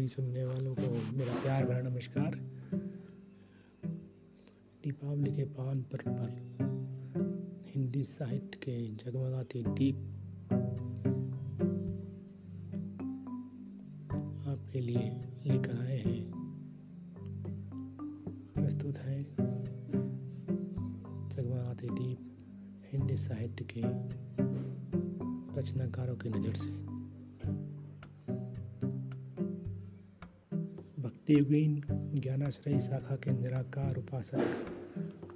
सभी सुनने वालों को मेरा प्यार भरा नमस्कार। दीपावली के पावन पर्व पर हिंदी साहित्य के जगमगाते दीप आपके लिए लेकर आए हैं। प्रस्तुत है जगमगाते दीप हिंदी साहित्य के रचनाकारों की नज़र से। भक्तियुगीन ज्ञानाश्रयी शाखा के निराकार उपासक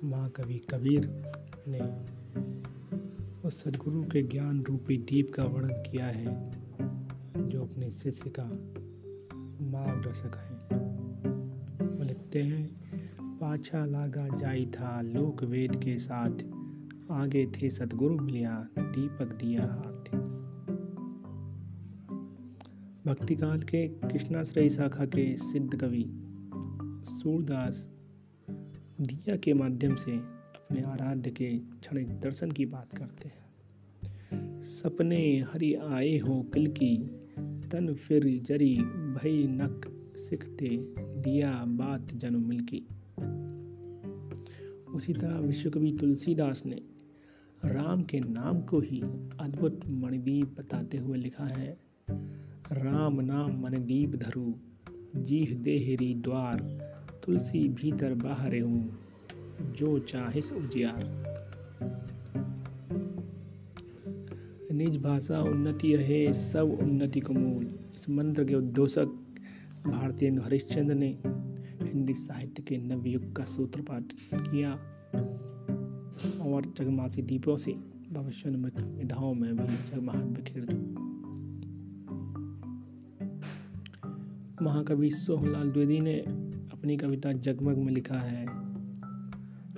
महाकवि कबीर ने उस सदगुरु के ज्ञान रूपी दीप का वर्णन किया है, जो अपने शिष्य का मार्गदर्शक है। वो लिखते हैं, पाछा लागा जाई था लोक वेद के साथ, आगे थे सदगुरु मिलिया, दीपक दिया हाथ। भक्तिकाल के कृष्णाश्रयी शाखा के सिद्ध कवि सूरदास दिया के माध्यम से अपने आराध्य के क्षणिक दर्शन की बात करते हैं। सपने हरि आए हो किल की, तन फिर जरी भई नक सिखते दिया बात जन मिल की। उसी तरह विश्वकवि तुलसीदास ने राम के नाम को ही अद्भुत मणिदीप बताते हुए लिखा है राम नाम मन दीप धरु, जीह देहरी द्वार, तुलसी भीतर बाहर हूँ, जो चाहिस उजियार। निज भाषा उन्नति है सब उन्नति को मूल। इस मंत्र के उद्घोषक भारतीय हरिश्चंद्र ने हिंदी साहित्य के नवयुग का सूत्रपात किया और जगमासी दीपों से भविष्य विधाओं में भी जगमगाहट बिखेर महाकवि सोहलाल द्विवेदी ने अपनी कविता जगमग में लिखा है,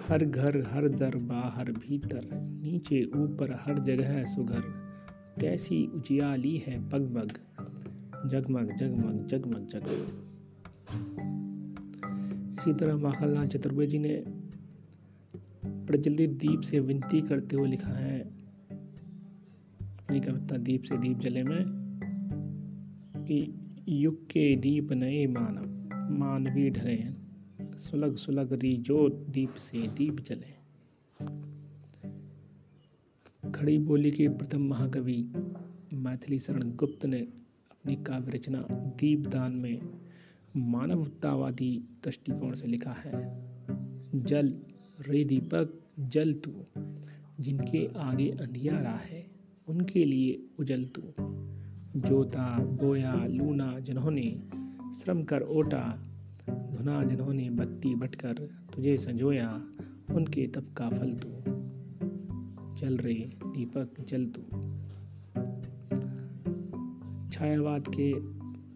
हर घर, हर दर बाहर भीतर, नीचे ऊपर हर जगह सुघर। कैसी उजियाली है पगमग। जगमग जगमग जगमग जगमग। इसी तरह माखनलाल चतुर्वेदी ने प्रज्वलित दीप से विनती करते हुए लिखा है, अपनी कविता दीप से दीप जले में, कि युग के दीप नए मानव, मानवी ढले सुलग सुलग री जो दीप से दीप जले। खड़ी बोली के प्रथम महाकवि मैथिली शरण गुप्त ने अपनी काव्य रचना दीपदान में मानवतावादी दृष्टिकोण से लिखा है, जल रे दीपक, जल तू, जिनके आगे अंधियारा है, उनके लिए उजल तू। जोता, बोया, लूना जिन्होंने श्रम कर ओटा, धुना जिन्होंने बत्ती बटकर तुझे संजोया, उनके तप का फल तू। चल रे दीपक जल तू। छायावाद के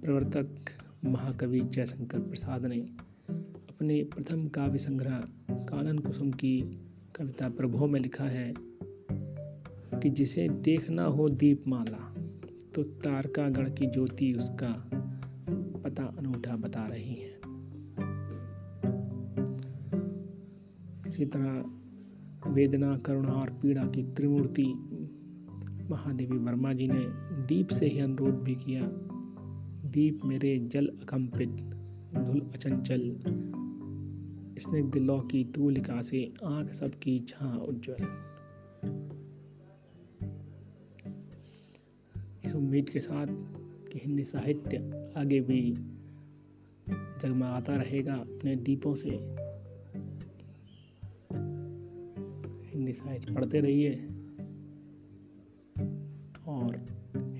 प्रवर्तक महाकवि जयशंकर प्रसाद ने अपने प्रथम काव्य संग्रह कानन कुसुम की कविता प्रभो में लिखा है कि जिसे देखना हो दीपमाला। तो तारकागढ़ की ज्योति उसका पता अनूठा बता रही है। इसी तरह वेदना, करुणा और पीड़ा की त्रिमूर्ति महादेवी वर्मा जी ने दीप से ही अनुरोध भी किया, दीप मेरे जल अकंपित, धुल अचंचल, स्निग्ध लौ की तूलिका से आँख सबकी छा उज्जवल। इस उम्मीद के साथ कि हिंदी साहित्य आगे भी जगमगाता रहेगा अपने दीपों से। हिंदी साहित्य पढ़ते रहिए और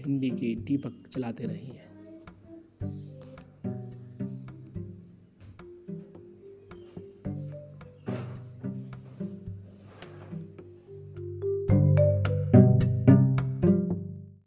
हिंदी की दीपक चलाते रहिए।